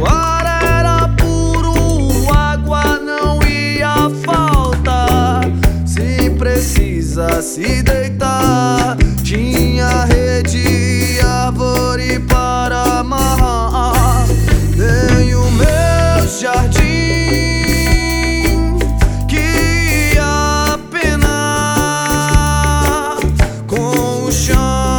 O ar era puro, água não ia faltar. Se precisa se deitar, tinha rede e árvore para amarrar. Tenho meu jardim. que ia penar com o chão.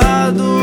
cuidado.